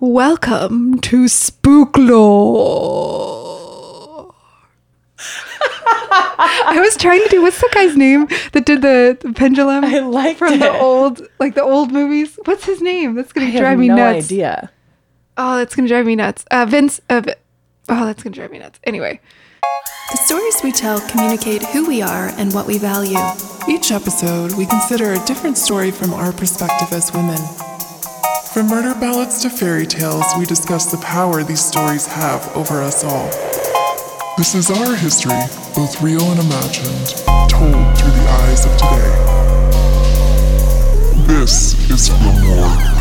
Welcome to Spooklore. I was trying to do what's the guy's name that did the, the pendulum I liked from the old like the old movies? What's his name? That's gonna I drive have me no nuts. idea. Oh, that's gonna drive me nuts. Uh, Vince. Uh, oh, that's gonna drive me nuts. Anyway, The stories we tell communicate who we are and what we value. Each episode, we consider a different story from our perspective as women. From murder ballads to fairy tales, we discuss the power these stories have over us all. This is our history, both real and imagined, told through the eyes of today. This is Femlore.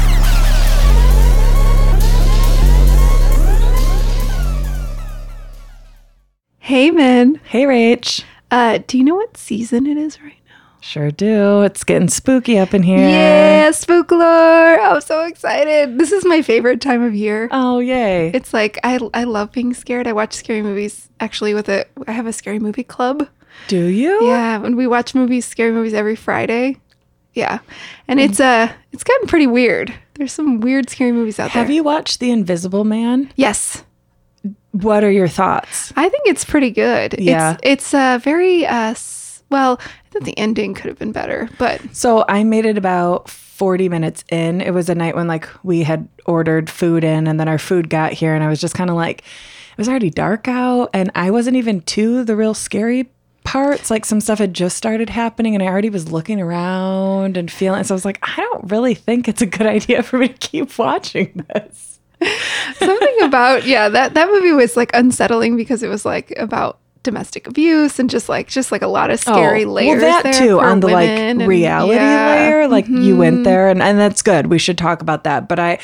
hey man. Hey, Rach. Uh, do you know what season it is right now? Sure do. It's getting spooky up in here. Yeah, Spooklore. I'm so excited. This is my favorite time of year. Oh, yay. It's like I I love being scared. I watch scary movies actually with a I have a scary movie club. do you? Yeah, and we watch movies, scary movies every Friday. Yeah. And Mm. it's uh it's gotten pretty weird. There's some weird scary movies out Have there. Have you watched The Invisible Man? Yes. What are your thoughts? I think it's pretty good. Yeah. It's it's uh very uh well, I thought the ending could have been better, but So I made it about 40 minutes in. It was a night when like we had ordered food in and then our food got here and I was just kind of like it was already dark out and I wasn't even to the real scary parts. Like some stuff had just started happening and I already was looking around and feeling so I was like I don't really think it's a good idea for me to keep watching this. something about yeah, that that movie was like unsettling because it was like about domestic abuse and just like just like a lot of scary layers Oh, Well, that there too for on the like and- reality yeah. Mm-hmm. layer. Like you went there, and and that's good. We should talk about that. But I,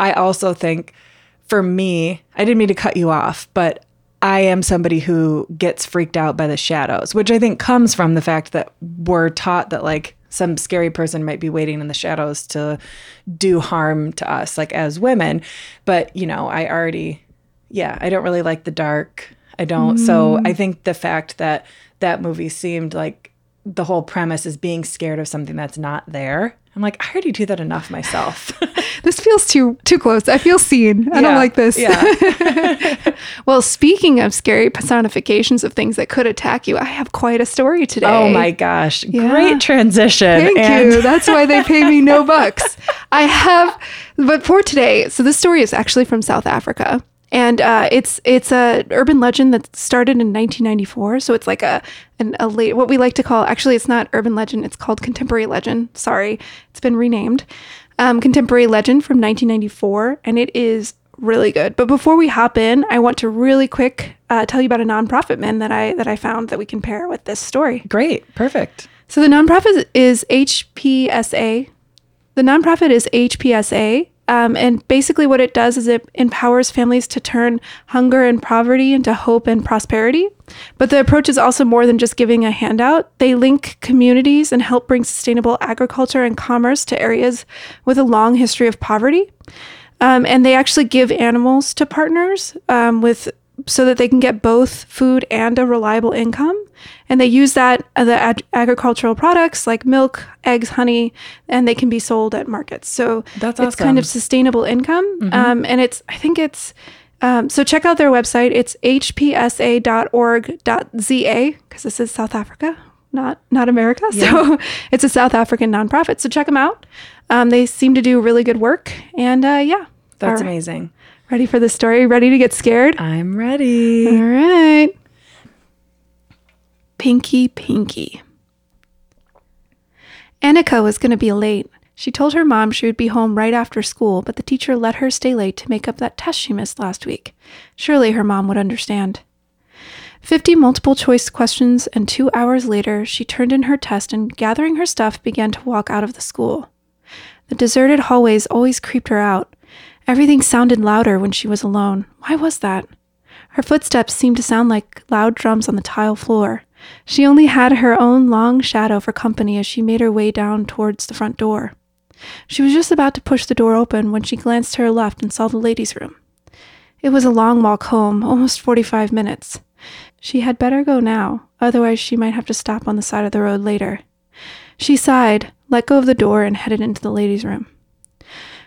I also think, for me, I didn't mean to cut you off, but I am somebody who gets freaked out by the shadows, which I think comes from the fact that we're taught that like some scary person might be waiting in the shadows to do harm to us, like as women. But you know, I already yeah, I don't really like the dark. I don't. So I mm. think the fact that that movie seemed like the whole premise is being scared of something that's not there. I'm like, I already do that enough myself. This feels too too close. I feel seen. I don't like this. Yeah. Well, speaking of scary personifications of things that could attack you, I have quite a story today. oh my gosh. Yeah. Great transition. Thank And- you. That's why they pay me no bucks. I have, but for today, so this story is actually from South Africa, and uh, it's it's a urban legend that started in 1994. So it's like a an, a late what we like to call actually it's not urban legend. It's called contemporary legend. Sorry, it's been renamed. Um, contemporary legend from 1994, and it is really good. But before we hop in, I want to really quick uh, tell you about a nonprofit man that I that I found that we can pair with this story. Great. Perfect. So the nonprofit is HPSA. The nonprofit is HPSA. Um, and basically, what it does is it empowers families to turn hunger and poverty into hope and prosperity. But the approach is also more than just giving a handout. They link communities and help bring sustainable agriculture and commerce to areas with a long history of poverty. Um, and they actually give animals to partners um, with so that they can get both food and a reliable income. And they use that uh, the ag- agricultural products like milk, eggs, honey, and they can be sold at markets. So That's it's kind of sustainable income. Um, and it's I think it's um, so check out their website. It's hpsa.org.za because this is South Africa, not not America. So it's a South African nonprofit. So check them out. Um, they seem to do really good work. And uh, yeah, That's right. amazing. Ready for the story? Ready to get scared? I'm ready. All right. Pinky Pinky. Annika was going to be late. She told her mom she would be home right after school, but the teacher let her stay late to make up that test she missed last week. Surely her mom would understand. Fifty multiple choice questions, and two hours later, she turned in her test and, gathering her stuff, began to walk out of the school. The deserted hallways always creeped her out. Everything sounded louder when she was alone. Why was that? Her footsteps seemed to sound like loud drums on the tile floor. She only had her own long shadow for company as she made her way down towards the front door. She was just about to push the door open when she glanced to her left and saw the ladies' room. It was a long walk home, almost 45 minutes. She had better go now, otherwise, she might have to stop on the side of the road later. She sighed, let go of the door, and headed into the ladies' room.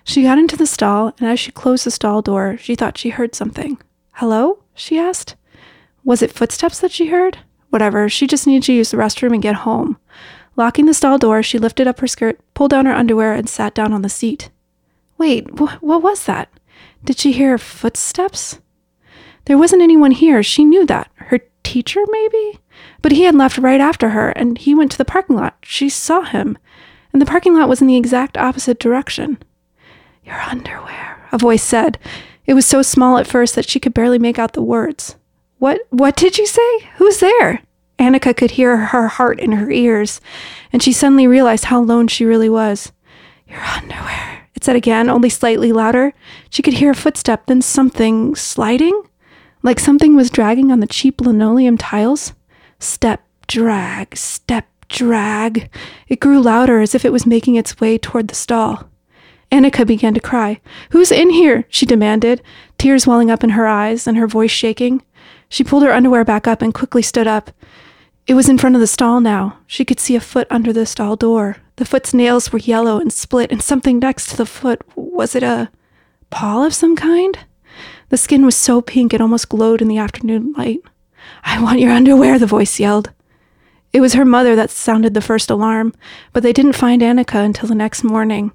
She got into the stall, and as she closed the stall door, she thought she heard something. Hello? she asked. Was it footsteps that she heard? Whatever, she just needed to use the restroom and get home. Locking the stall door, she lifted up her skirt, pulled down her underwear, and sat down on the seat. Wait, wh- what was that? Did she hear footsteps? There wasn't anyone here. She knew that. Her teacher, maybe? But he had left right after her, and he went to the parking lot. She saw him, and the parking lot was in the exact opposite direction. Your underwear, a voice said. It was so small at first that she could barely make out the words. What what did you say? Who's there? Annika could hear her heart in her ears, and she suddenly realized how alone she really was. Your underwear, it said again, only slightly louder. She could hear a footstep, then something sliding, like something was dragging on the cheap linoleum tiles. Step, drag, step, drag. It grew louder as if it was making its way toward the stall. Annika began to cry. Who's in here? she demanded, tears welling up in her eyes and her voice shaking. She pulled her underwear back up and quickly stood up. It was in front of the stall now. She could see a foot under the stall door. The foot's nails were yellow and split, and something next to the foot was it a paw of some kind? The skin was so pink it almost glowed in the afternoon light. I want your underwear, the voice yelled. It was her mother that sounded the first alarm, but they didn't find Annika until the next morning.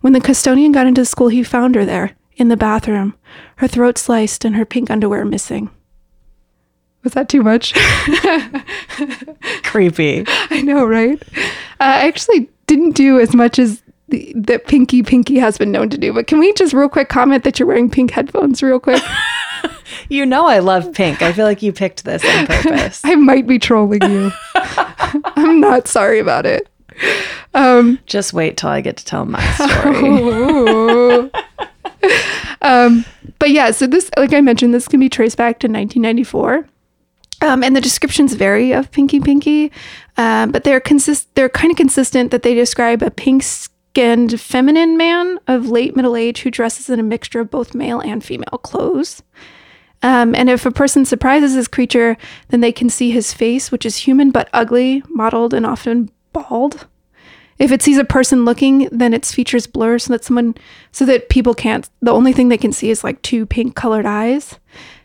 When the custodian got into school, he found her there, in the bathroom, her throat sliced and her pink underwear missing. Was that too much? Creepy. I know, right? Uh, I actually didn't do as much as the, that Pinky Pinky has been known to do, but can we just real quick comment that you're wearing pink headphones real quick? You know I love pink. I feel like you picked this on purpose. I might be trolling you. I'm not sorry about it. Um, Just wait till I get to tell my story. Um, but yeah, so this, like I mentioned, this can be traced back to 1994. Um, and the descriptions vary of Pinky Pinky, um, but they're consist they're kind of consistent that they describe a pink-skinned feminine man of late middle age who dresses in a mixture of both male and female clothes. Um, and if a person surprises this creature, then they can see his face, which is human but ugly, mottled, and often bald. If it sees a person looking, then its features blur so that someone, so that people can't. The only thing they can see is like two pink-colored eyes.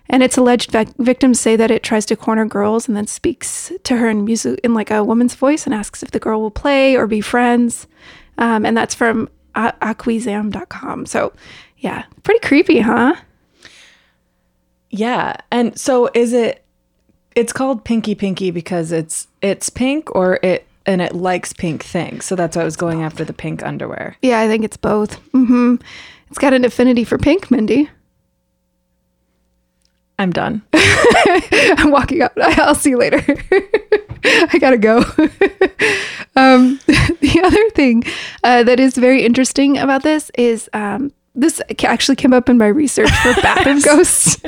And its alleged vic- victims say that it tries to corner girls and then speaks to her in music in like a woman's voice and asks if the girl will play or be friends. Um, and that's from a- aquizam.com. So, yeah, pretty creepy, huh? yeah. And so is it it's called Pinky Pinky because it's it's pink or it and it likes pink things. So that's why I was going after the pink underwear. Yeah, I think it's both. hmm It's got an affinity for pink, Mindy. I'm done. I'm walking out. I'll see you later. I gotta go. um, the other thing uh, that is very interesting about this is um, this actually came up in my research for bathroom ghosts.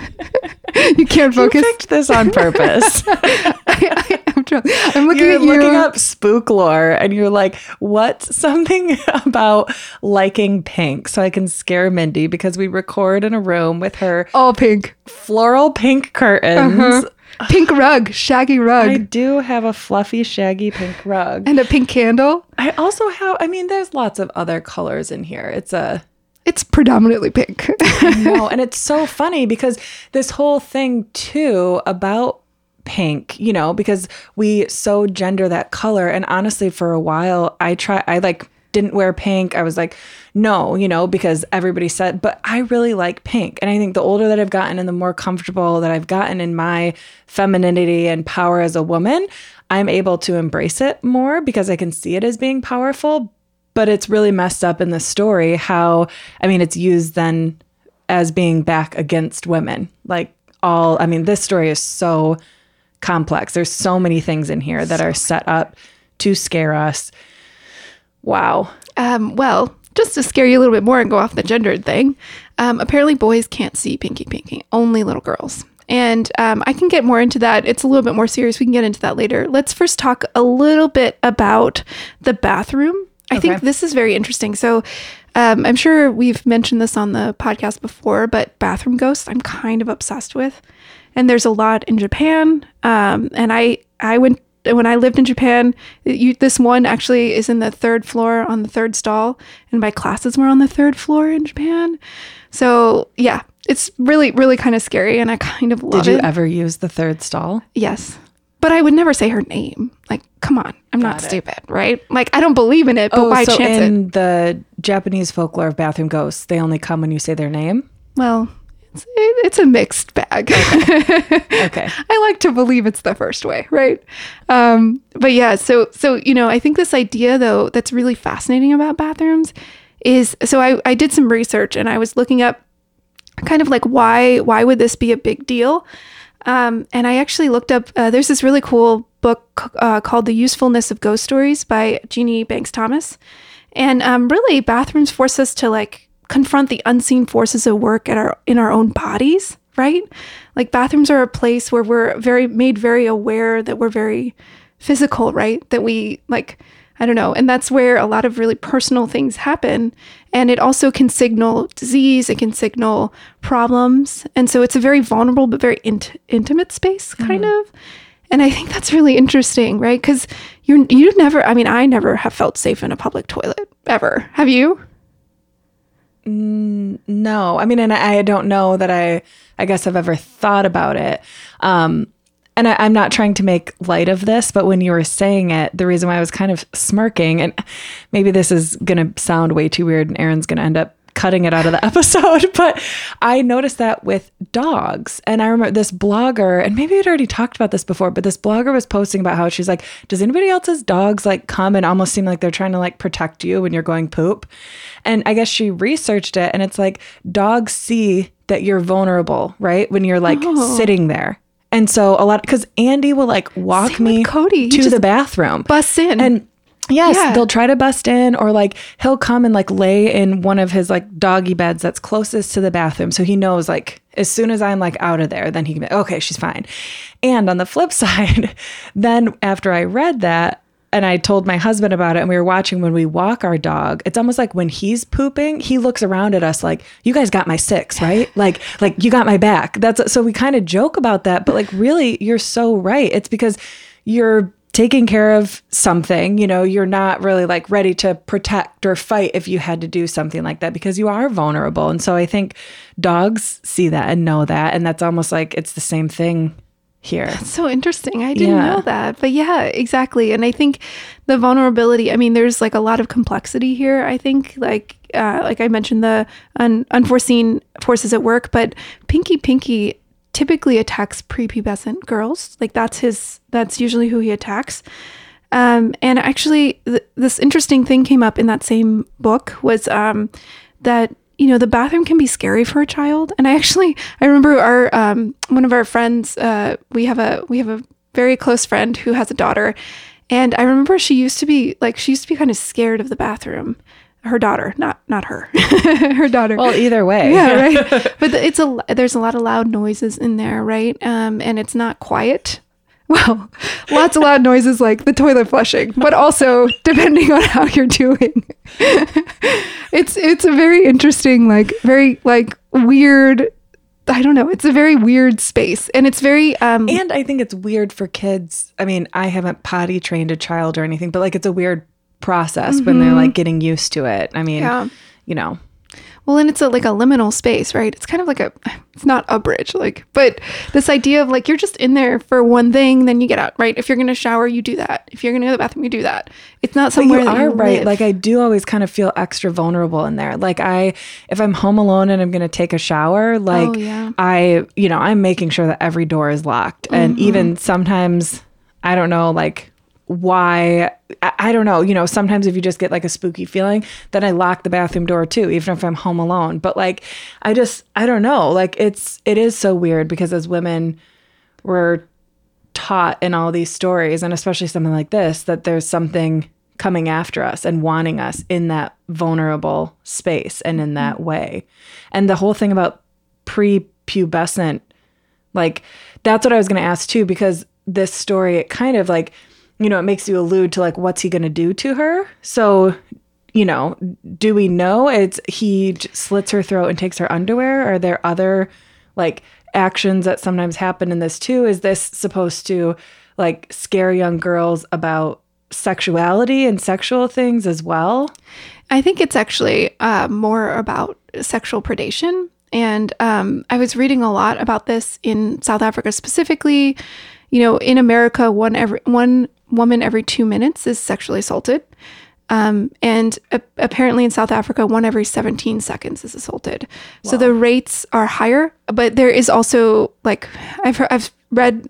you can't You focus. picked this on purpose. I, am trying. I'm looking you're at you. looking up spook lore and you're like, what's something about liking pink? So I can scare Mindy because we record in a room with her all pink, floral pink curtains. Uh-huh. pink rug, shaggy rug, I do have a fluffy, shaggy pink rug. and a pink candle. I also have, I mean, there's lots of other colors in here. It's a, It's predominantly pink. no, and it's so funny because this whole thing too about pink, you know, because we so gender that color. And honestly, for a while, I try, I like didn't wear pink. I was like, no, you know, because everybody said, but I really like pink. And I think the older that I've gotten and the more comfortable that I've gotten in my femininity and power as a woman, I'm able to embrace it more because I can see it as being powerful. But it's really messed up in the story how, I mean, it's used then as being back against women. Like all, I mean, this story is so complex. There's so many things in here that are set up to scare us. Wow. Um, well, just to scare you a little bit more and go off the gendered thing, um, apparently boys can't see Pinky Pinky, only little girls. And um, I can get more into that. It's a little bit more serious. We can get into that later. Let's first talk a little bit about the bathroom. I think this is very interesting. So, um, I'm sure we've mentioned this on the podcast before, but bathroom ghosts, I'm kind of obsessed with. And there's a lot in Japan. Um, and I, I went when I lived in Japan, you, this one actually is in the third floor on the third stall, and my classes were on the third floor in Japan. So yeah, it's really, really kind of scary, and I kind of love Did you it. ever use the third stall? yes, but I would never say her name. Like, come on, I'm not it. stupid, right? Like, I don't believe in it, but why Oh, so chance it? in the Japanese folklore of bathroom ghosts, they only come when you say their name. Well, it's, it, it's a mixed bag. Okay. I like to believe it's the first way, right? Um, but yeah, so so you know, I think this idea though that's really fascinating about bathrooms is so I, I did some research and I was looking up kind of like why why would this be a big deal? Um, and I actually looked up. Uh, there's this really cool book uh, called "The Usefulness of Ghost Stories" by Jeannie Banks Thomas, and um, really, bathrooms force us to like confront the unseen forces at work at our in our own bodies. Right? Like bathrooms are a place where we're very made very aware that we're very physical. Right? That we like. I don't know. And that's where a lot of really personal things happen. And it also can signal disease, it can signal problems. And so it's a very vulnerable but very int- intimate space, mm-hmm. kind of. And I think that's really interesting, right? Because you're you never. I mean, I never have felt safe in a public toilet ever. Have you? No, I mean, and I, don't know that I, I guess I've ever thought about it. Um, and I, I'm not trying to make light of this, but when you were saying it, the reason why I was kind of smirking, and maybe this is to sound way too weird, and Aaron's to end up cutting it out of the episode, but I noticed that with dogs. And I remember this blogger, and maybe I'd already talked about this before, but this blogger was posting about how she's like, Does anybody else's dogs like come and almost seem like they're trying to like protect you when you're going poop? And I guess she researched it, and it's like dogs see that you're vulnerable, right? When you're like oh. sitting there. And so a lot, because Andy will like walk Same me Cody. To the bathroom. busts in. And yes, Yeah. they'll try to bust in or like he'll come and like lay in one of his like doggy beds that's closest to the bathroom. So he knows like as soon as I'm like out of there, then he can be okay, she's fine. And on the flip side, then after I read that, and I told my husband about it, and we were watching when we walk our dog. It's almost like when he's pooping, he looks around at us like, "You guys got my six, right? like, like you got my back." That's so we kind of joke about that, but like, really, you're so right. It's because you're taking care of something. You know, you're not really like ready to protect or fight if you had to do something like that because you are vulnerable. And so I think dogs see that and know that, and that's almost like it's the same thing here. That's so interesting. I didn't Yeah. know that. But yeah, exactly. And I think the vulnerability, I mean, there's like a lot of complexity here. I think like uh, like I mentioned the un- unforeseen forces at work, but Pinky Pinky typically attacks prepubescent girls. Like that's his that's usually who he attacks. Um, and actually, th- this interesting thing came up in that same book was um, that you know the bathroom can be scary for a child. And I actually I remember our um, one of our friends. Uh, we have a we have a very close friend who has a daughter, and I remember she used to be like she used to be kind of scared of the bathroom. Her daughter, not not her, her daughter. Well, either way. yeah, right. But it's a there's a lot of loud noises in there, right? Um, and it's not quiet. Well, lots of loud noises like the toilet flushing, but also depending on how you're doing. it's it's a very interesting, like very like weird. I don't know. It's a very weird space, and it's very um. And I think it's weird for kids. I mean, I haven't potty trained a child or anything, but like it's a weird process when they're like getting used to it. I mean, Yeah. you know, Well, and it's a, like a liminal space, right? It's kind of like a, it's not a bridge, like, but this idea of like you're just in there for one thing, then you get out, right? If you're gonna shower, you do that. If you're gonna go to the bathroom, you do that. It's not But somewhere you that are you right. live. Like I do always kind of feel extra vulnerable in there. Like I, if I'm home alone and I'm going to take a shower, like Oh, yeah. I, you know, I'm making sure that every door is locked. And Mm-hmm. even sometimes, I don't know, like why, I, don't know, you know, sometimes if you just get like a spooky feeling, then I lock the bathroom door too, even if I'm home alone. But like, I just, I don't know, like it's, it is so weird because as women, we're taught in all these stories and especially something like this that there's something coming after us and wanting us in that vulnerable space and in that mm-hmm. way. And the whole thing about prepubescent like that's what I was going to ask too because this story it kind of like you know it makes you allude to like what's he going to do to her. So you know, do we know it's he slits her throat and takes her underwear? Are there other like actions that sometimes happen in this too? Is this supposed to like scare young girls about sexuality and sexual things as well? I think it's actually uh, more about sexual predation. And um, I was reading a lot about this in South Africa specifically. You know, in America, one every one woman every two minutes is sexually assaulted. Um, and apparently in South Africa, one every 17 seconds is assaulted. So the rates are higher, but there is also like I've heard, I've read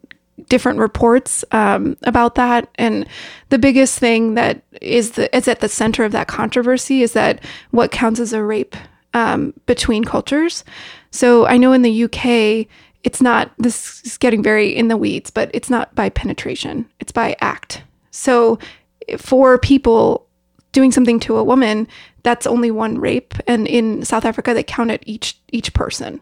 different reports um, about that, and the biggest thing that is the is at the center of that controversy is that what counts as a rape um, between cultures. So I know in the UK, it's not this is getting very in the weeds, but it's not by penetration; it's by act. So for people doing something to a woman, that's only one rape, and in South Africa, they count it each each person.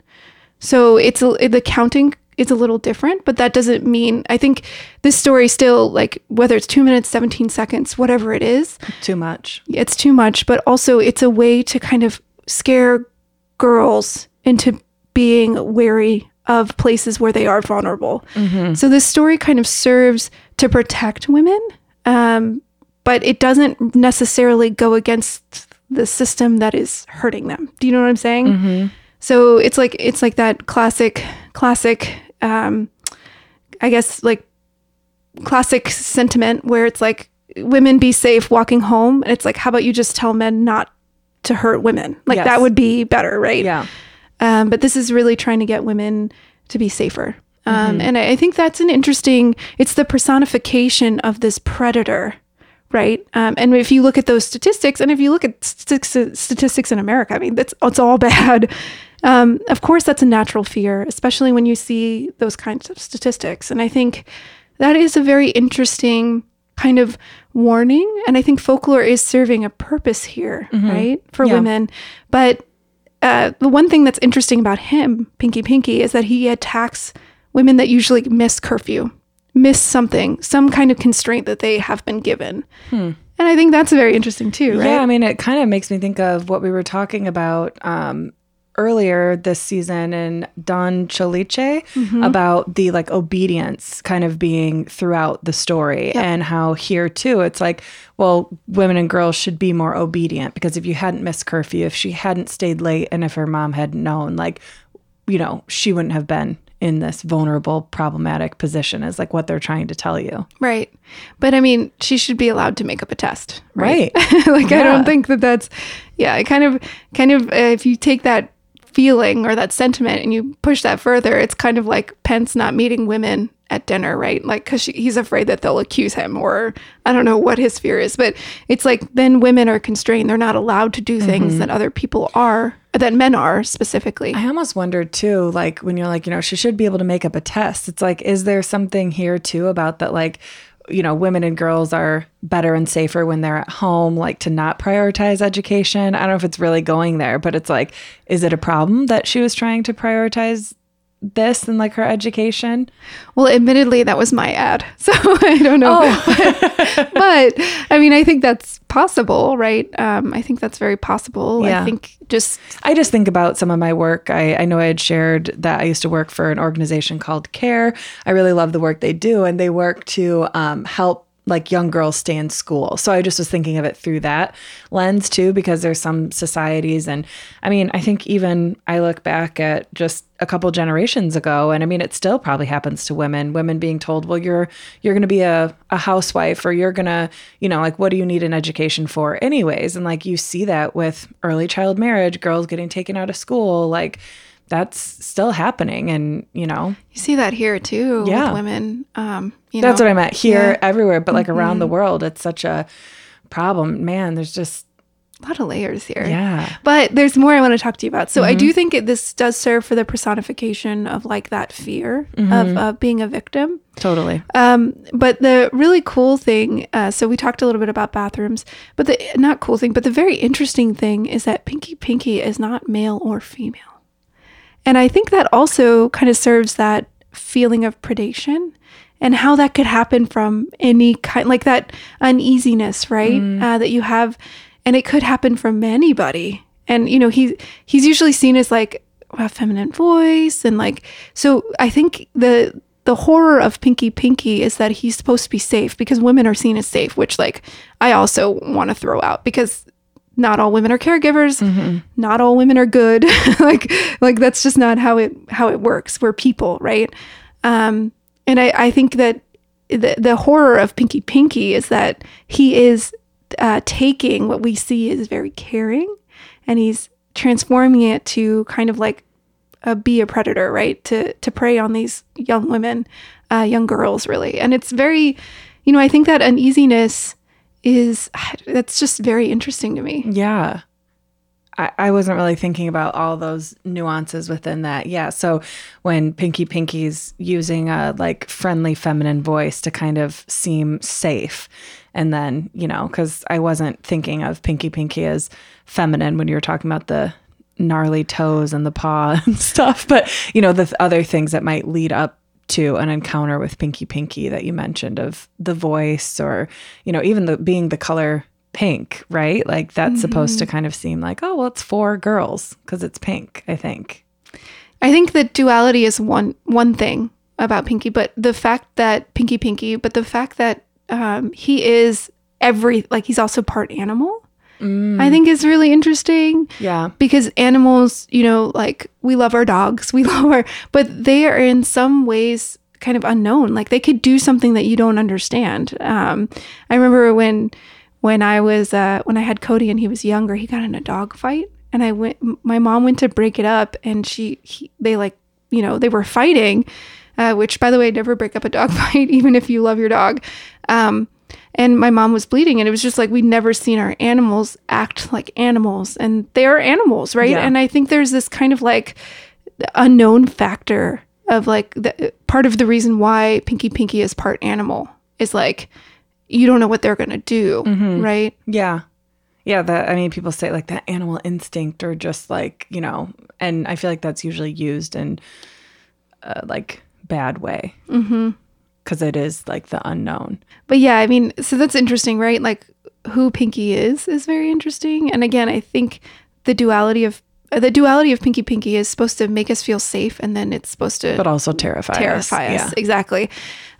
So it's a, the counting is a little different, but that doesn't mean I think this story still like whether it's two minutes, seventeen seconds, whatever it is, Too much. it's too much. But also, it's a way to kind of scare girls into being wary of places where they are vulnerable. So this story kind of serves to protect women, um, but it doesn't necessarily go against the system that is hurting them. Do you know what I'm saying? So it's like it's like that classic, classic, um, I guess like classic sentiment where it's like women be safe walking home, and it's like how about you just tell men not to hurt women? Like Yes. that would be better, right? Yeah. Um, but this is really trying to get women to be safer. Um, And I I think that's an interesting, it's the personification of this predator, right? Um, and if you look at those statistics, and if you look at statistics, statistics in America, I mean, that's it's all bad. Um, of course, that's a natural fear, especially when you see those kinds of statistics. And I think that is a very interesting kind of warning. And I think folklore is serving a purpose here, right, for Yeah. women. But uh, the one thing that's interesting about him, Pinky Pinky, is that he attacks women that usually miss curfew, miss something, some kind of constraint that they have been given. And I think that's very interesting too, right? Yeah, I mean, it kind of makes me think of what we were talking about um, earlier this season in Don Choliche about the like obedience kind of being throughout the story and how here too it's like, well, women and girls should be more obedient because if you hadn't missed curfew, if she hadn't stayed late, and if her mom had known, like, you know, she wouldn't have been in this vulnerable, problematic position, is like what they're trying to tell you. Right. But I mean, she should be allowed to make up a test, Right. like I don't think that that's yeah, I kind of kind of uh, if you take that feeling or that sentiment and you push that further, it's kind of like Pence not meeting women at dinner, right? Like cuz he's afraid that they'll accuse him or I don't know what his fear is, but it's like then women are constrained. They're not allowed to do things mm-hmm. that other people are, that men are specifically. I almost wondered too, like when you're like, you know, she should be able to make up a test. It's like, is there something here too about that, like, you know, women and girls are better and safer when they're at home, like to not prioritize education? I don't know if it's really going there, but it's like, is it a problem that she was trying to prioritize this and like her education? Well, admittedly, that was my ad. So I don't know. but I mean, I think that's possible, right? Um, I think that's very possible. Yeah. I think just, I just think about some of my work. I, I know I had shared that I used to work for an organization called CARE. I really love the work they do, and they work to um, help like young girls stay in school. So I just was thinking of it through that lens too, because there's some societies, and I mean, I think even I look back at just a couple generations ago, and I mean, it still probably happens to women. Women being told, "Well, you're you're going to be a a housewife, or you're gonna, you know, like what do you need an education for, anyways?" And like you see that with early child marriage, girls getting taken out of school, like that's still happening, and you know, you see that here too Yeah. with women. Um, you that's know, what I meant here, Yeah. Mm-hmm. everywhere, but like around the world, it's such a problem. Man, there's just a lot of layers here. yeah, But there's more I want to talk to you about. So I Mm-hmm. do think it, this does serve for the personification of like that fear Mm-hmm. of uh, being a victim. totally. Um, but the really cool thing, uh, so we talked a little bit about bathrooms, but the not cool thing, but the very interesting thing is that Pinky Pinky is not male or female. And I think that also kind of serves that feeling of predation and how that could happen from any kind, like that uneasiness, right? Uh, that you have, and it could happen from anybody. And you know, he he's usually seen as like a feminine voice, and like so. I think the the horror of Pinky Pinky is that he's supposed to be safe because women are seen as safe, which like I also want to throw out because not all women are caregivers, not all women are good. like like that's just not how it how it works. We're people, right? Um, and I I think that the the horror of Pinky Pinky is that he is uh, taking what we see as very caring, and he's transforming it to kind of like uh, be a predator, right? To to prey on these young women, uh, young girls, really. And it's very, you know, I think that uneasiness is that's just very interesting to me. Yeah. I, wasn't really thinking about all those nuances within that. Yeah. So when Pinky Pinky's using a like friendly feminine voice to kind of seem safe. And then, you know, because I wasn't thinking of Pinky Pinky as feminine when you were talking about the gnarly toes and the paw and stuff. But, you know, the other things that might lead up to an encounter with Pinky Pinky that you mentioned of the voice or, you know, even the being the color pink, right? Like that's supposed to kind of seem like, oh, well, it's for girls because it's pink, I think. I think that duality is one one thing about Pinky, but the fact that Pinky Pinky, but the fact that um, he is every like he's also part animal. I think is really interesting. Yeah. because animals, you know, like we love our dogs, we love our, but they are in some ways kind of unknown. Like they could do something that you don't understand. Um, I remember when when I was uh, when I had Cody and he was younger, he got in a dog fight, and I went. My mom went to break it up, and she he, they like you know they were fighting. Uh, which, by the way, never break up a dog fight, even if you love your dog. Um, and my mom was bleeding and it was just like we'd never seen our animals act like animals and they are animals right Yeah. and i think there's this kind of like unknown factor of like the part of the reason why pinky pinky is part animal is like you don't know what they're gonna do right Yeah. Yeah. That, I mean, people say like that animal instinct or just like, you know, and I feel like that's usually used in uh, like bad way. Mm-hmm. Cause it is like the unknown. but yeah i mean so that's interesting right like who pinky is is very interesting and again i think the duality of uh, the duality of pinky pinky is supposed to make us feel safe and then it's supposed to But also terrify us. terrify us Yeah. exactly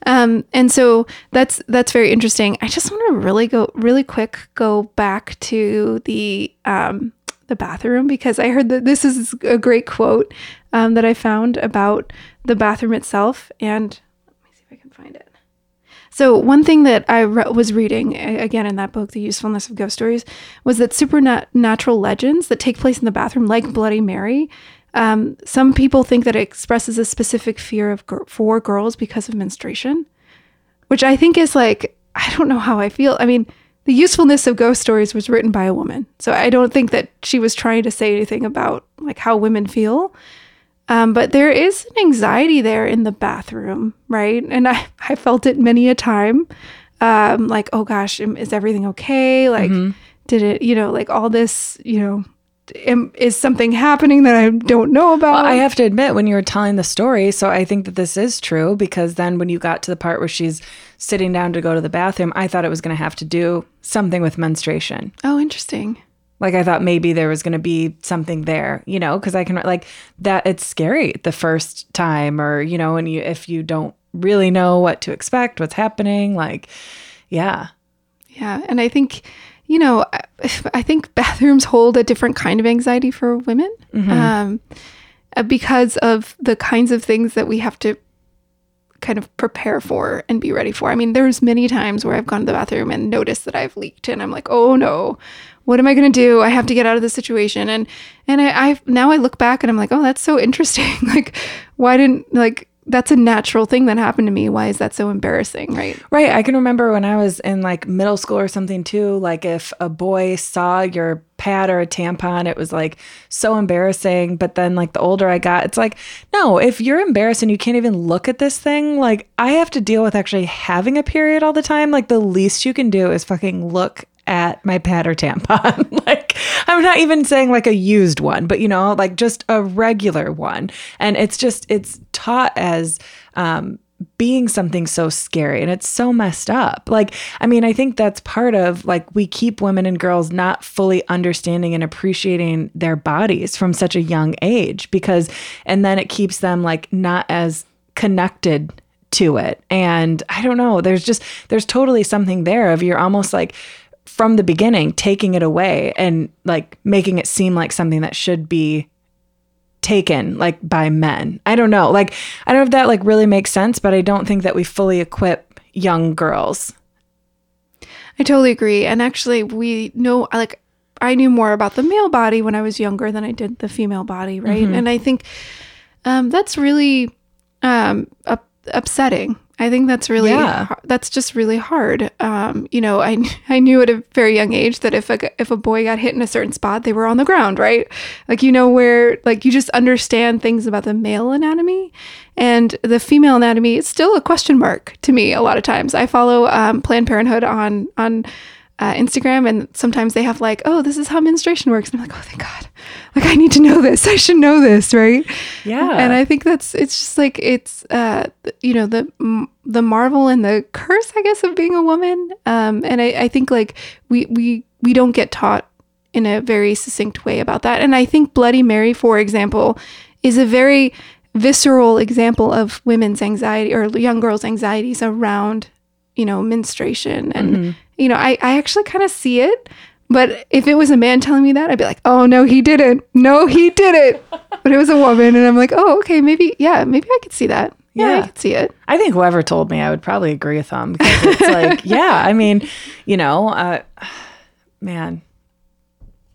um, and so that's that's very interesting i just want to really go really quick go back to the um, the bathroom because i heard that this is a great quote um, that i found about the bathroom itself and let me see if i can find it so one thing that I re- was reading again in that book, The Usefulness of Ghost Stories, was that supernatural legends that take place in the bathroom, like Bloody Mary, um, some people think that it expresses a specific fear of gir- for girls because of menstruation, which I think is like I don't know how I feel. I mean, The Usefulness of Ghost Stories was written by a woman, so I don't think that she was trying to say anything about like how women feel. Um, but there is an anxiety there in the bathroom, right? And I, I felt it many a time. Um, like, oh gosh, is everything okay? Like, did it, you know, like all this, you know, am, is something happening that I don't know about? Well, I have to admit, when you were telling the story, so I think that this is true because then when you got to the part where she's sitting down to go to the bathroom, I thought it was going to have to do something with menstruation. oh, interesting. Like I thought maybe there was going to be something there, you know, because I can like that. It's scary the first time, or you know, and you if you don't really know what to expect, what's happening, like, yeah, Yeah, and I think, you know, I, I think bathrooms hold a different kind of anxiety for women um, uh, because of the kinds of things that we have to kind of prepare for and be ready for. I mean, there's many times where I've gone to the bathroom and noticed that I've leaked, and I'm like, oh no, what am I going to do? I have to get out of this situation, and and I, I now I look back and I'm like, oh, that's so interesting. like, why didn't like that's a natural thing that happened to me. Why is that so embarrassing, right? Right. I can remember when I was in like middle school or something too. Like if a boy saw your pad or a tampon, it was like so embarrassing. But then, like the older I got, it's like, no, if you're embarrassed and you can't even look at this thing, like I have to deal with actually having a period all the time. Like the least you can do is fucking look at my pad or tampon. like, I'm not even saying like a used one, but you know, like just a regular one. And it's just, it's taught as, um, being something so scary and it's so messed up. Like, I mean, I think that's part of like we keep women and girls not fully understanding and appreciating their bodies from such a young age because, and then it keeps them like not as connected to it. And I don't know, there's just there's totally something there of you're almost like from the beginning taking it away and like making it seem like something that should be taken like by men. I don't know. Like I don't know if that like really makes sense, but I don't think that we fully equip young girls. I totally agree. And actually, we know, like, I knew more about the male body when I was younger than I did the female body, right? And I think um, that's really um, up- upsetting. I think that's really Yeah. that's just really hard. Um, you know, I I knew at a very young age that if a if a boy got hit in a certain spot, they were on the ground, right? Like you know where like you just understand things about the male anatomy and the female anatomy is still a question mark to me a lot of times. I follow um, Planned Parenthood on on uh, Instagram, and sometimes they have like, "Oh, this is how menstruation works," and I'm like, "Oh, thank God! Like, I need to know this. I should know this, right?" Yeah. And I think that's it's just like it's uh you know the the marvel and the curse, I guess, of being a woman. Um, and I, I think like we we we don't get taught in a very succinct way about that. And I think Bloody Mary, for example, is a very visceral example of women's anxiety or young girls' anxieties around, you know, menstruation. And, you know, I, I actually kind of see it. But if it was a man telling me that, I'd be like, oh, no, he didn't. No, he didn't. but it was a woman. And I'm like, oh, okay, maybe, yeah, maybe I could see that. Yeah, Yeah. I could see it. I think whoever told me, I would probably agree with them because it's like, yeah, I mean, you know, uh, man,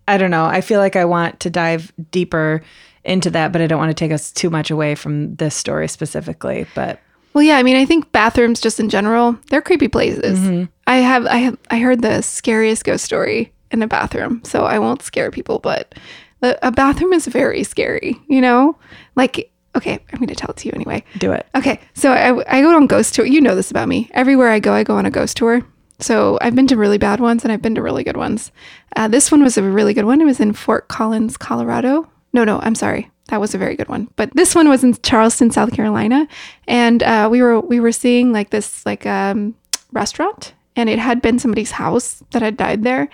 I don't know. I feel like I want to dive deeper into that, but I don't want to take us too much away from this story specifically. But Well, yeah, I mean, I think bathrooms just in general, they're creepy places. I have I have I heard the scariest ghost story in a bathroom, so I won't scare people, but a a bathroom is very scary, you know? Like okay, I'm going to tell it to you anyway. do it. Okay, so I, I go on ghost tour. You know this about me. Everywhere I go, I go on a ghost tour. So I've been to really bad ones and I've been to really good ones. Uh, this one was a really good one. It was in Fort Collins, Colorado. No, no, I'm sorry. That was a very good one. But this one was in Charleston, South Carolina, and uh, we were we were seeing like this like um, restaurant, and it had been somebody's house that had died there,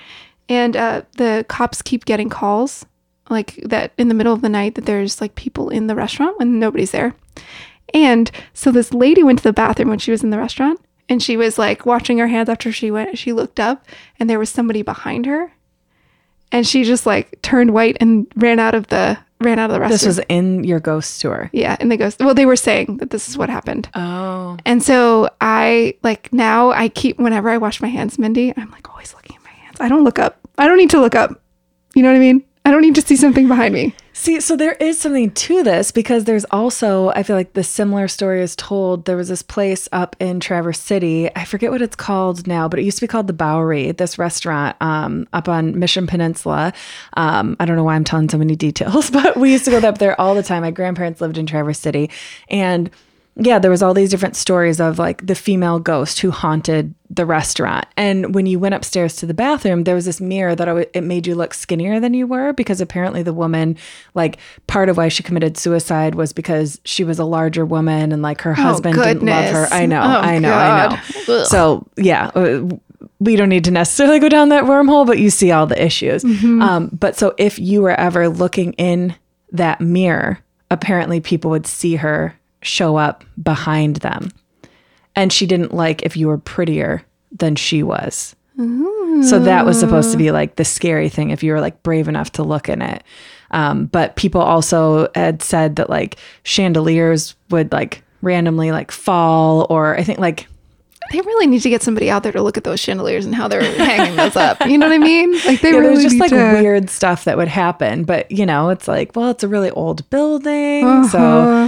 and uh, the cops keep getting calls like that in the middle of the night that there's like people in the restaurant when nobody's there. And so this lady went to the bathroom when she was in the restaurant and she was like washing her hands after she went. She looked up and there was somebody behind her. And she just like turned white and ran out of the ran out of the restroom. This was in your ghost tour. yeah, and they ghost. Well, they were saying that this is what happened. Oh, And so I like now I keep whenever I wash my hands, Mindy, I'm like always looking at my hands. I don't look up. I don't need to look up. You know what I mean? I don't need to see something behind me. See, so there is something to this because there's also, I feel like the similar story is told. There was this place up in Traverse City. I forget what it's called now, but it used to be called the Bowery, this restaurant um, up on Mission Peninsula. Um, I don't know why I'm telling so many details, but we used to go up there all the time. My grandparents lived in Traverse City. And yeah, there was all these different stories of like the female ghost who haunted the restaurant. And when you went upstairs to the bathroom, there was this mirror that it made you look skinnier than you were because apparently the woman, like part of why she committed suicide was because she was a larger woman and like her husband didn't love her. I know, Oh, I know, I know. Ugh. So yeah. uh, We don't need to necessarily go down that wormhole, but you see all the issues. Mm-hmm. Um, but so if you were ever looking in that mirror, apparently people would see her show up behind them. And she didn't like if you were prettier than she was. So that was supposed to be like the scary thing if you were like brave enough to look in it. Um, but people also had said that like chandeliers would like randomly like fall, or I think like They really need to get somebody out there to look at those chandeliers and how they're hanging those up. You know what I mean? Like they yeah, really just like to- weird stuff that would happen. But you know, it's like, well, it's a really old building, Uh-huh.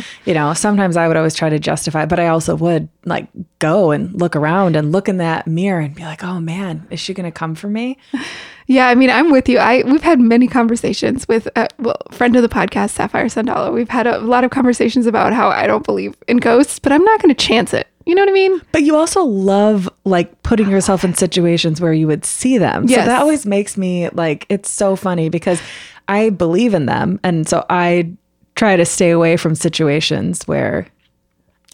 so you know, sometimes I would always try to justify, but I also would like go and look around and look in that mirror and be like, oh man, is she gonna come for me? Yeah, I mean, I'm with you. I we've had many conversations with a well, friend of the podcast, Sapphire Sandala. We've had a lot of conversations about how I don't believe in ghosts, but I'm not going to chance it. You know what I mean? But you also love like putting yourself in situations where you would see them. So that always makes me like it's so funny because I believe in them and so I try to stay away from situations where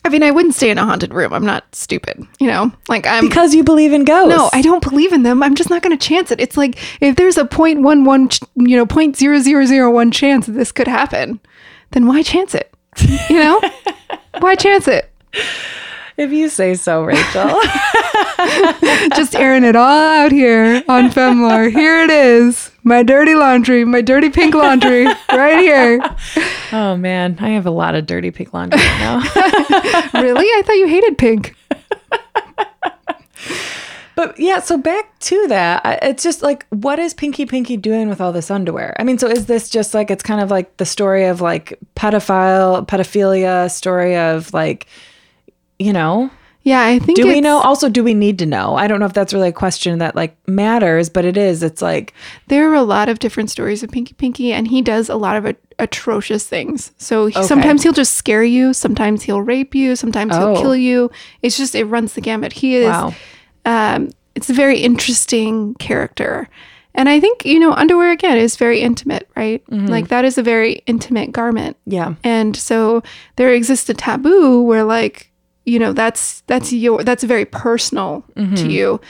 I mean, I wouldn't stay in a haunted room. I'm not stupid. You know, like I'm. because you believe in ghosts. no, I don't believe in them. I'm just not going to chance it. It's like if there's a point one one, ch- you know, point zero zero zero one chance that this could happen, then why chance it? You know, why chance it? if you say so, Rachel. Just airing it all out here on Femlore. Here it is. My dirty laundry, my dirty pink laundry, right here. oh man, I have a lot of dirty pink laundry right now. Really? I thought you hated pink. But yeah, so back to that, it's just like, what is Pinky Pinky doing with all this underwear? I mean, so is this just like it's kind of like the story of like pedophile, pedophilia, story of like, you know, Yeah, I think do we know? Also, do we need to know? I don't know if that's really a question that like matters, but it is. It's like, There are a lot of different stories of Pinky Pinky, and he does a lot of atrocious things. So he, Okay. sometimes he'll just scare you, sometimes he'll rape you, sometimes Oh. he'll kill you. It's just it runs the gamut. He is. wow, Um, it's a very interesting character, and I think you know underwear again is very intimate, right? Mm-hmm. Like that is a very intimate garment. yeah, And so there exists a taboo where like, you know, that's that's your that's very personal to mm-hmm. you.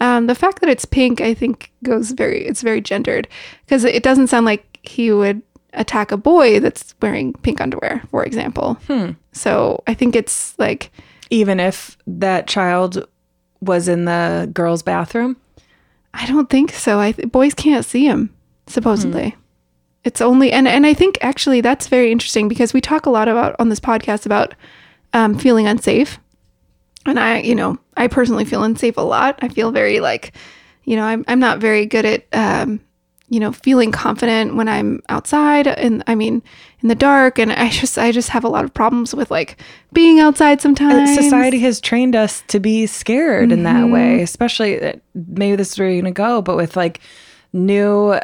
Um, the fact that it's pink, I think, goes very it's very gendered because it doesn't sound like he would attack a boy that's wearing pink underwear, for example. Hmm. So I think it's like even if that child was in the girls' bathroom. I don't think so. I th- boys can't see him supposedly. Hmm. It's only and and I think actually that's very interesting because we talk a lot about on this podcast about um, feeling unsafe, and I you know I personally feel unsafe a lot. I feel very like you know I'm I'm not very good at um, you know feeling confident when I'm outside and I mean in the dark and I just I just have a lot of problems with like being outside sometimes. Society has trained us to be scared in that way, especially maybe this is where you're gonna go, but with like new,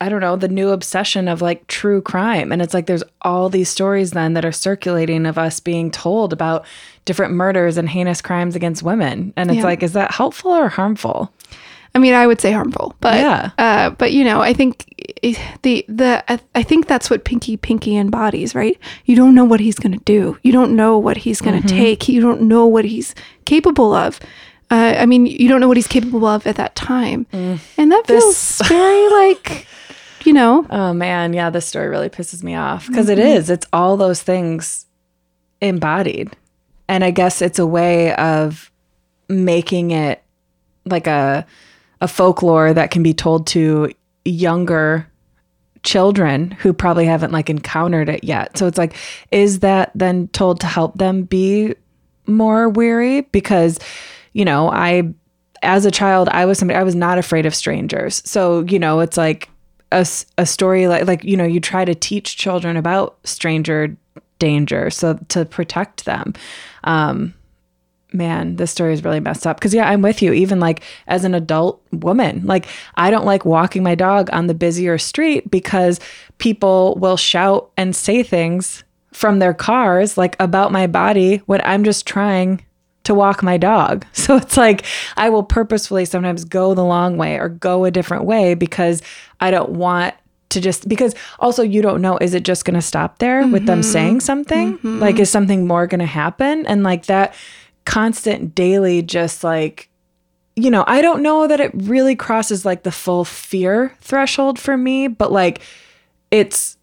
I don't know, the new obsession of like true crime. And it's like there's all these stories then that are circulating of us being told about different murders and heinous crimes against women. And it's Yeah. like, is that helpful or harmful? I mean, I would say harmful, but Yeah. uh, but you know, I think the the I, I think that's what Pinky Pinky embodies, right? You don't know what he's going to do. You don't know what he's going to take. You don't know what he's capable of. Uh, I mean, you don't know what he's capable of at that time, and that feels very like, you know, Oh man, yeah, this story really pisses me off because is. It's all those things embodied. And I guess it's a way of making it like a a folklore that can be told to younger children who probably haven't like encountered it yet. So it's like is that then told to help them be more weary because you know, I as a child I was somebody I was not afraid of strangers. So, you know, it's like a, a story like like you know, you try to teach children about stranger danger so to protect them. Um man, this story is really messed up. Cause yeah, I'm with you. Even like as an adult woman, like I don't like walking my dog on the busier street because people will shout and say things from their cars, like about my body when I'm just trying to walk my dog. So it's like I will purposefully sometimes go the long way or go a different way because I don't want to just because also you don't know is it just going to stop there with them saying something? Like is something more going to happen? And like that constant daily just like you know, I don't know that it really crosses like the full fear threshold for me, but like it's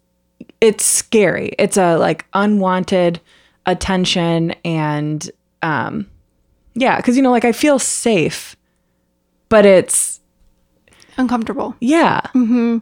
it's scary. It's a like unwanted attention and um yeah, cuz you know like I feel safe, but it's uncomfortable. yeah. Mm-hmm.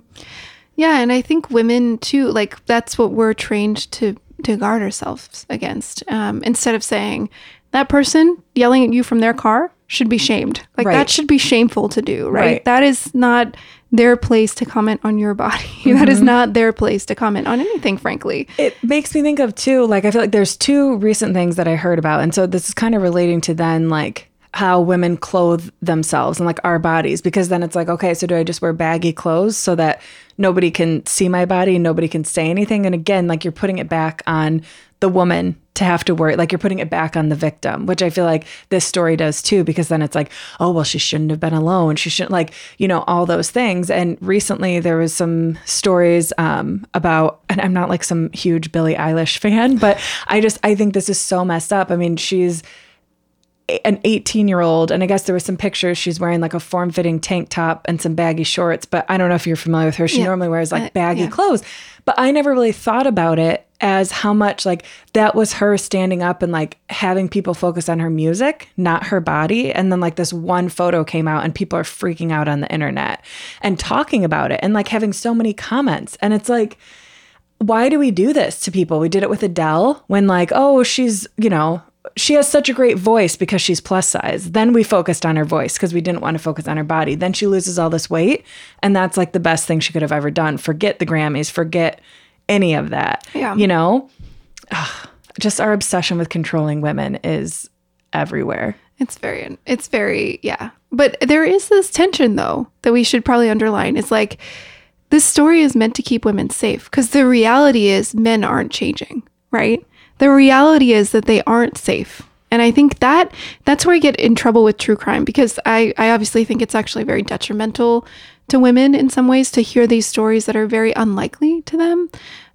Yeah, and I think women too, like that's what we're trained to to guard ourselves against. Um, instead of saying that person yelling at you from their car should be shamed, like Right. that should be shameful to do, right? Right. That is not their place to comment on your body. That Mm-hmm. is not their place to comment on anything, frankly. It makes me think of too, like I feel like there's two recent things that I heard about. And so this is kind of relating to then like how women clothe themselves and like our bodies because then it's like okay so do i just wear baggy clothes so that nobody can see my body and nobody can say anything and again like you're putting it back on the woman to have to worry like you're putting it back on the victim which i feel like this story does too because then it's like oh well she shouldn't have been alone. She shouldn't like you know all those things. And recently there was some stories um, about and i'm not like some huge billie eilish fan but i just i think this is so messed up. I mean she's an 18 year old and i guess there was some pictures. She's wearing like a form-fitting tank top and some baggy shorts but i don't know if you're familiar with her. She Yeah. normally wears like Uh, baggy yeah. clothes but i never really thought about it as how much like that was her standing up and like having people focus on her music, not her body. And then like this one photo came out and people are freaking out on the internet and talking about it and like having so many comments. And it's like, why do we do this to people? We did it with Adele when like, oh, she's, you know, she has such a great voice because she's plus size. Then we focused on her voice because we didn't want to focus on her body. Then she loses all this weight. And that's like the best thing she could have ever done. Forget the Grammys, forget any of that. Yeah. You know, Ugh, just our obsession with controlling women is everywhere. It's very, it's very, yeah. But there is this tension though that we should probably underline. It's like this story is meant to keep women safe because the reality is men aren't changing, right? The reality is that they aren't safe. And I think that that's where I get in trouble with true crime because I, I obviously think it's actually very detrimental to women in some ways to hear these stories that are very unlikely to them.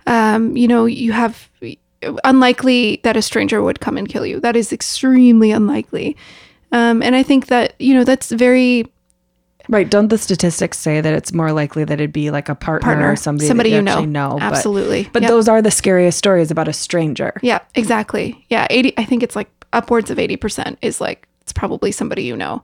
Um, you know, you have unlikely that a stranger would come and kill you. That is extremely unlikely. Um, and I think that, you know, that's very Right. Don't the statistics say that it's more likely that it'd be like a partner, partner, or somebody, somebody that you know. actually know? but- Absolutely. But, Yep. those are the scariest stories about a stranger. Yeah, exactly. Yeah, 80 I think it's like upwards of 80% is like it's probably somebody you know.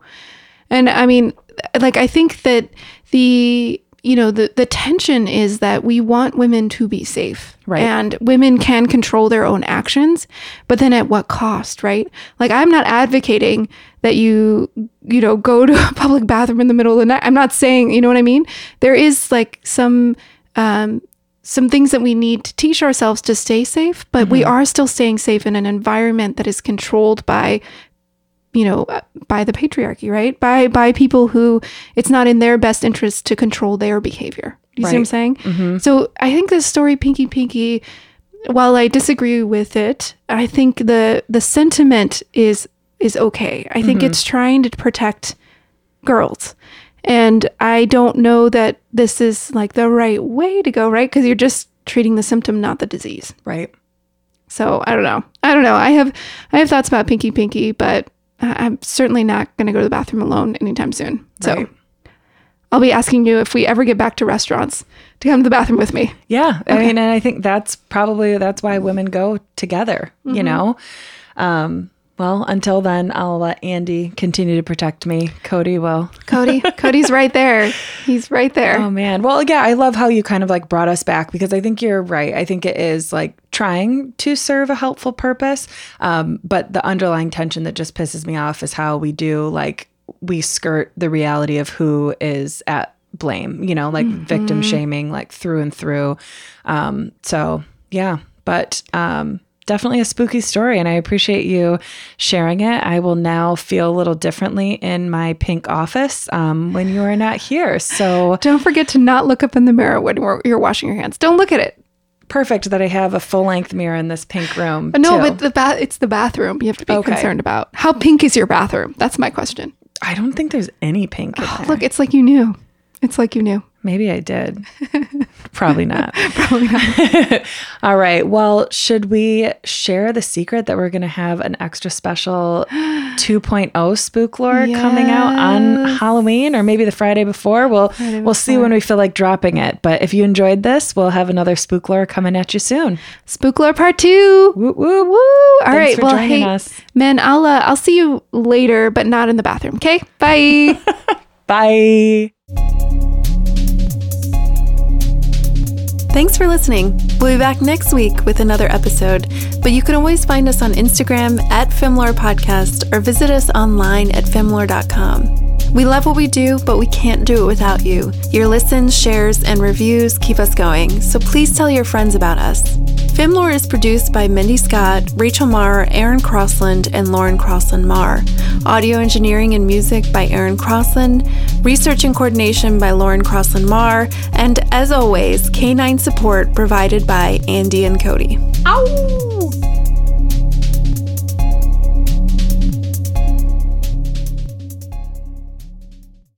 And I mean like I think that the you know the the tension is that we want women to be safe. Right. And women can control their own actions, but then at what cost, right? Like I'm not advocating that you you know go to a public bathroom in the middle of the night. I'm not saying, you know what I mean? There is like some um some things that we need to teach ourselves to stay safe, but we are still staying safe in an environment that is controlled by you know uh, by the patriarchy right? By by people who it's not in their best interest to control their behavior. You see what i'm Right. saying? So i think this story pinky pinky while i disagree with it i think the the sentiment is is okay. I think it's trying to protect girls. And i don't know that this is like the right way to go right? Because you're just treating the symptom not the disease. Right. so I don't know. I don't know. I have I have thoughts about Pinky Pinky, but I'm certainly not going to go to the bathroom alone anytime soon. So Right. I'll be asking you if we ever get back to restaurants to come to the bathroom with me. Yeah. I mean, and I think that's probably that's why women go together, Mm-hmm. you know? Um, well, until then, I'll let Andy continue to protect me. Cody will. Cody, Cody's right there. He's right there. Oh man. Well, yeah, I love how you kind of like brought us back because I think you're right. I think it is like trying to serve a helpful purpose. Um, but the underlying tension that just pisses me off is how we do like we skirt the reality of who is at blame, you know, like victim shaming like through and through. Um, so yeah, but um definitely a spooky story and I appreciate you sharing it. I will now feel a little differently in my pink office um, when you are not here. So Don't forget to not look up in the mirror when you're washing your hands. Don't look at it. perfect that I have a full length mirror in this pink room. No, too. but the bath it's the bathroom you have to be Okay. concerned about. How pink is your bathroom? That's my question. I don't think there's any pink in there. Look, it's like you knew. It's like you knew. Maybe I did. Probably not. Probably not. All right. Well, should we share the secret that we're going to have an extra special 2.0 spook lore coming out on Halloween or maybe the Friday before? We'll we'll see when we feel like dropping it. But if you enjoyed this, we'll have another spook lore coming at you soon. Spook lore part two. Woo woo. Woo! All Thanks right. for Well, hey, us. men, I'll uh, I'll see you later, but not in the bathroom. Okay. Bye. Bye. Thanks for listening. We'll be back next week with another episode, but you can always find us on Instagram at Femlore Podcast or visit us online at femlore.com. We love what we do, but we can't do it without you. Your listens, shares, and reviews keep us going, so please tell your friends about us. Femlore is produced by Mindy Scott, Rachel Marr, Aaron Crossland, and Lauren Crossland Marr. Audio engineering and music by Aaron Crossland. Research and coordination by Lauren Crossland Marr. And as always, canine support provided by Andy and Cody. Ow!